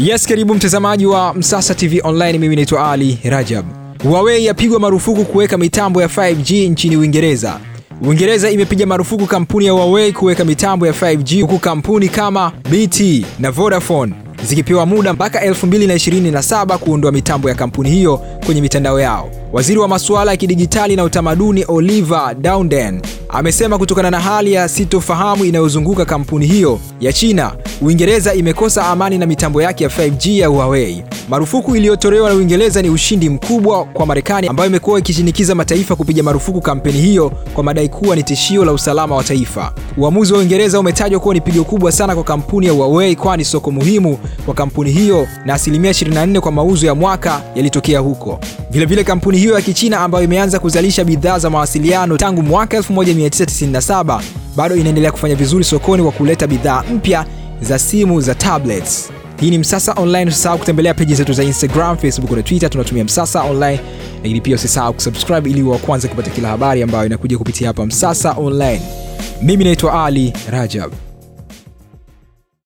Yes, karibu mtazamaji wa Msasa TV Online. Mimi naitwa Ali Rajab. Huawei yapigwa marufuku kuweka mitambo ya 5G nchini Uingereza. Uingereza imepiga marufuku kampuni ya Huawei kuweka mitambo ya 5G huku kampuni kama BT na Vodafone zikipewa muda mpaka 2027 kuondoa mitambo ya kampuni hiyo kwenye mitandao yao. Waziri wa masuala ya kidijitali na utamaduni Oliver Dowden amesema kutokana na hali ya sitofahamu inayozunguka kampuni hiyo ya China, Uingereza imekosa amani na mitambo yake ya 5G ya Huawei. Marufuku iliyotolewa na Uingereza ni ushindi mkubwa kwa Marekani ambayo imekuwa ikishinikiza mataifa kupiga marufuku kampeni hiyo kwa madai kuwa ni tishio la usalama wa taifa. Uamuzi wa Uingereza umetajwa kuwa ni pigo kubwa sana kwa kampuni ya Huawei, kwani soko muhimu kwa kampuni hiyo na asilimia 24 kwa mauzo ya mwaka yalitokea huko. Vilevile vile kampuni hiyo ya Kichina ambayo imeanza kuzalisha bidhaa za mawasiliano tangu mwaka 1997 bado inaendelea kufanya vizuri sokoni kwa kuleta bidhaa mpya za simu za tablets. Hii ni Msasa Online. Usisahau kutembelea peji zetu za Instagram, Facebook na Twitter, tunatumia Msasa Online, lakini pia usisahau kusubscribe ili wa kwanza kupata kila habari ambayo inakuja kupitia hapa Msasa Online. Mimi naitwa Ali Rajab.